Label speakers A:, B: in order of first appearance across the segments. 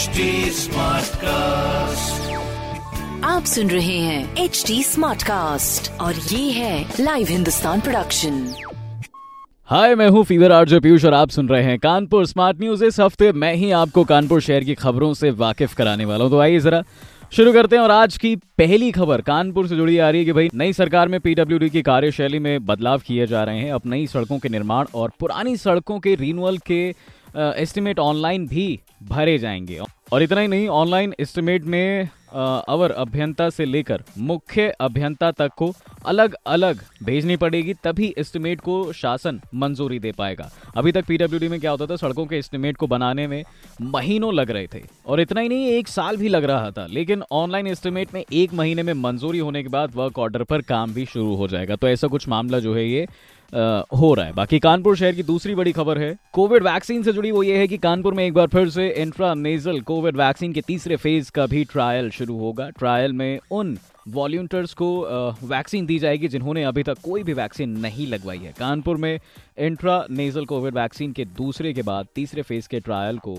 A: HD cast
B: आप सुन रहे हैं एच डी स्मार्ट कास्ट और ये है लाइव हिंदुस्तान प्रोडक्शन
C: हाय मैं हूँ फीवर आरजे पीयूष और आप सुन रहे हैं कानपुर स्मार्ट न्यूज़ इस हफ़्ते मैं ही आपको कानपुर शहर की खबरों से वाकिफ कराने वाला हूँ। तो आइए जरा शुरू करते हैं और आज की पहली खबर। कानपुर से जुड़ी आ रही है कि भाई, नई सरकार में पीडब्ल्यूडी की कार्यशैली में बदलाव किए जा रहे हैं। अब नई सड़कों के निर्माण और पुरानी सड़कों के रिन्यूअल के एस्टिमेट ऑनलाइन भी भरे जाएँगे। और इतना ही नहीं ऑनलाइन एस्टिमेट में अवर अभियंता से लेकर मुख्य अभियंता तक को अलग अलग भेजनी पड़ेगी, तभी एस्टिमेट को शासन मंजूरी दे पाएगा। अभी तक पीडब्ल्यूडी में क्या होता था, सड़कों के एस्टिमेट को बनाने में महीनों लग रहे थे, और इतना ही नहीं, एक साल भी लग रहा था, लेकिन ऑनलाइन एस्टिमेट में एक महीने में मंजूरी होने के बाद वर्क ऑर्डर पर काम भी शुरू हो जाएगा। तो ऐसा कुछ मामला जो है ये हो रहा है। बाकी कानपुर शहर की दूसरी बड़ी खबर है कोविड वैक्सीन से जुड़ी वो ये है कि कानपुर में एक बार फिर से इंट्रानेजल कोविड वैक्सीन के तीसरे फ़ेज़ का भी ट्रायल शुरू होगा। ट्रायल में उन वॉल्टियर्स को वैक्सीन दी जाएगी जिन्होंने अभी तक कोई भी वैक्सीन नहीं लगवाई है। कानपुर में इंट्रा नेजल कोविड वैक्सीन के दूसरे के बाद, तीसरे फ़ेज़ के ट्रायल को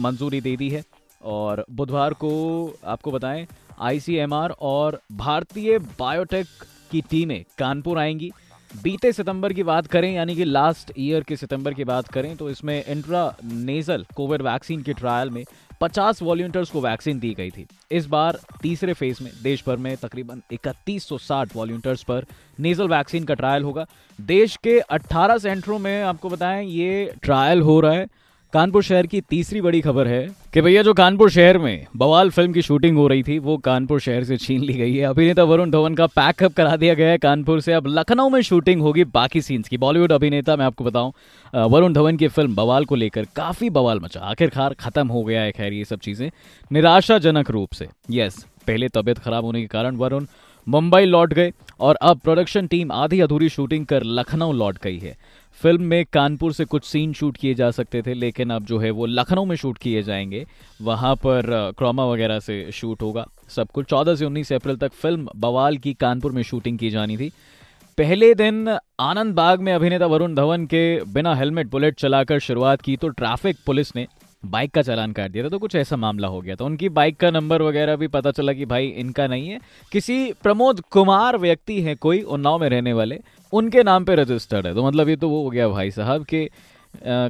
C: मंजूरी दे दी है। और बुधवार को, आपको बताएँ, आईसीएमआर और भारतीय बायोटेक की टीमें कानपुर आएँगी। बीते सितंबर की बात करें, यानी कि लास्ट ईयर के सितंबर की बात करें तो इसमें इंट्रा नेजल कोविड वैक्सीन के ट्रायल में 50 वॉल्टियर्स को वैक्सीन दी गई थी। इस बार तीसरे फ़ेज़ में देश भर में तकरीबन 3160 वॉल्टियर्स पर नेजल वैक्सीन का ट्रायल होगा। देश के 18 सेंटरों में, आपको बताएँ, ये ट्रायल हो रहा है। कानपुर शहर की तीसरी बड़ी खबर है कि भैया, जो कानपुर शहर में बवाल फ़िल्म की शूटिंग हो रही थी, वो कानपुर शहर से छीन ली गई है। अभिनेता वरुण धवन का पैकअप करा दिया गया है कानपुर से। अब लखनऊ में शूटिंग होगी बाकी सीन्स की। बॉलीवुड अभिनेता, मैं आपको बताऊँ वरुण धवन की फ़िल्म बवाल को लेकर काफ़ी बवाल मचा। आखिरकार खत्म हो गया है, खैर, ये सब चीज़ें। निराशाजनक रूप से। यस पहले तबियत खराब होने के कारण वरुण मुंबई लौट गए और अब प्रोडक्शन टीम आधी अधूरी शूटिंग कर लखनऊ लौट गई है। फ़िल्म में कानपुर से कुछ सीन शूट किए जा सकते थे, लेकिन अब जो है वो लखनऊ में शूट किए जाएँगे। वहाँ पर क्रोमा वगैरह से शूट होगा। सब कुछ चौदह से उन्नीस अप्रैल तक फ़िल्म बवाल की कानपुर में शूटिंग की जानी थी। पहले दिन आनंद बाग में अभिनेता वरुण धवन के बिना हेलमेट बुलेट चलाकर शुरुआत की तो ट्रैफ़िक पुलिस ने बाइक का चालान काट दिया था तो कुछ ऐसा मामला हो गया था। उनकी बाइक का नंबर वगैरह भी पता चला कि भाई इनका नहीं है। किसी प्रमोद कुमार व्यक्ति है कोई, उन्नाव में रहने वाले, उनके नाम पे रजिस्टर्ड है। तो मतलब ये तो वो हो गया भाई साहब के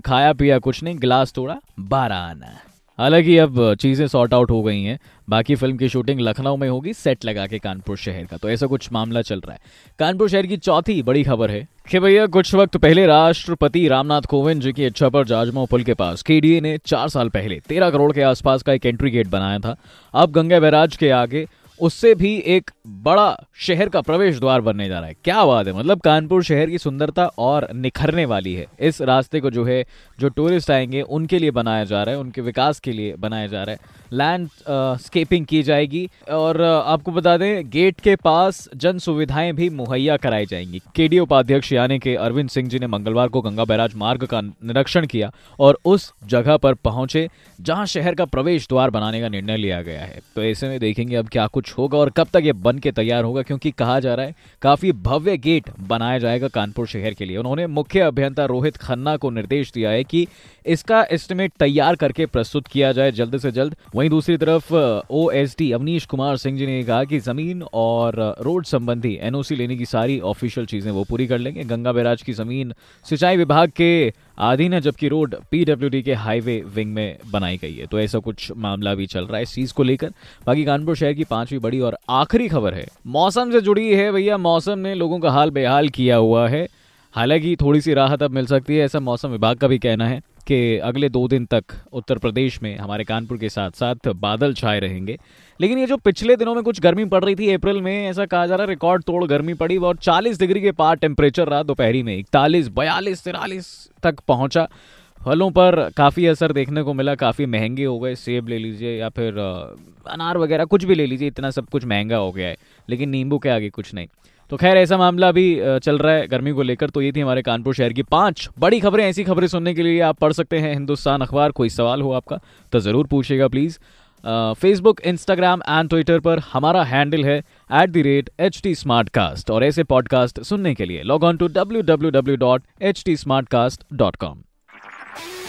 C: खाया पिया कुछ नहीं, गिलास तोड़ा बारह आना। हालाँकि अब चीज़ें सॉर्ट आउट हो गई हैं। बाकी फ़िल्म की शूटिंग लखनऊ में होगी, सेट लगा के कानपुर शहर का। तो ऐसा कुछ मामला चल रहा है। कानपुर शहर की चौथी बड़ी खबर है कि भैया, कुछ वक्त पहले राष्ट्रपति रामनाथ कोविंद जी की इच्छा पर जाजमा पुल के पास केडीए ने चार साल पहले तेरह करोड़ के आसपास का एक एंट्री गेट बनाया था। अब गंगा बैराज के आगे उससे भी एक बड़ा शहर का प्रवेश द्वार बनने जा रहा है। क्या बात है मतलब कानपुर शहर की सुंदरता और निखरने वाली है। इस रास्ते को जो है, जो टूरिस्ट आएँगे, उनके लिए बनाया जा रहा है, उनके विकास के लिए बनाया जा रहा है। लैंड स्केपिंग की जाएगी और आपको बता दें गेट के पास जन सुविधाएँ भी मुहैया कराई जाएँगी। केडी उपाध्यक्ष यानी के अरविंद सिंह जी ने मंगलवार को गंगा बैराज मार्ग का निरीक्षण किया और उस जगह पर पहुँचे, जहाँ शहर का प्रवेश द्वार बनाने का निर्णय लिया गया है। तो ऐसे में देखेंगे अब क्या कुछ होगा और कब तक ये बन के तैयार होगा, क्योंकि कहा जा रहा है, काफ़ी भव्य गेट बनाया जाएगा कानपुर शहर के लिए। उन्होंने मुख्य अभियंता रोहित खन्ना को निर्देश दिया है कि इसका एस्टिमेट तैयार करके प्रस्तुत किया जाए जल्द से जल्द। वहीं दूसरी तरफ़, O S D Avneesh Kumar Singh ji ने कहा कि ज़मीन और रोड संबंधी एनओसी लेने की सारी ऑफिशियल चीज़ें वो पूरी कर लेंगे। गंगा बैराज की ज़मीन सिंचाई विभाग के अधीन है, जबकि रोड पीडब्ल्यूडी के हाईवे विंग में बनाई गई है। तो ऐसा कुछ मामला भी चल रहा है इस चीज़ को लेकर। बाकी कानपुर शहर की पांचवी बड़ी और आखिरी खबर है। मौसम से जुड़ी है भैया, मौसम ने लोगों का हाल बेहाल किया हुआ है। हालाँकि थोड़ी सी राहत अब मिल सकती है, ऐसा मौसम विभाग का भी कहना है कि अगले दो दिन तक उत्तर प्रदेश में हमारे कानपुर के साथ साथ बादल छाए रहेंगे। लेकिन ये जो पिछले दिनों में कुछ गर्मी पड़ रही थी अप्रैल में, ऐसा कहा जा रहा है, रिकॉर्ड तोड़ गर्मी पड़ी और 40 डिग्री के पार टेम्परेचर रहा दोपहरी में इकतालीस, बयालीस, तिरालीस तक पहुँचा। फलों पर काफ़ी असर देखने को मिला, काफ़ी महँगे हो गए, सेब ले लीजिए या फिर अनार वगैरह, कुछ भी ले लीजिए, इतना सब कुछ महँगा हो गया है, लेकिन नींबू के आगे कुछ नहीं। तो खैर, ऐसा मामला अभी चल रहा है गर्मी को लेकर तो ये थी हमारे कानपुर शहर की पाँच बड़ी खबरें। ऐसी खबरें सुनने के लिए आप पढ़ सकते हैं हिंदुस्तान अखबार, कोई सवाल हो आपका तो ज़रूर पूछिएगा please Facebook Instagram and Twitter पर हमारा हैंडल है at the rate H T और ऐसे पॉडकास्ट सुनने के लिए log on to W W W dot H T Smartcast dot com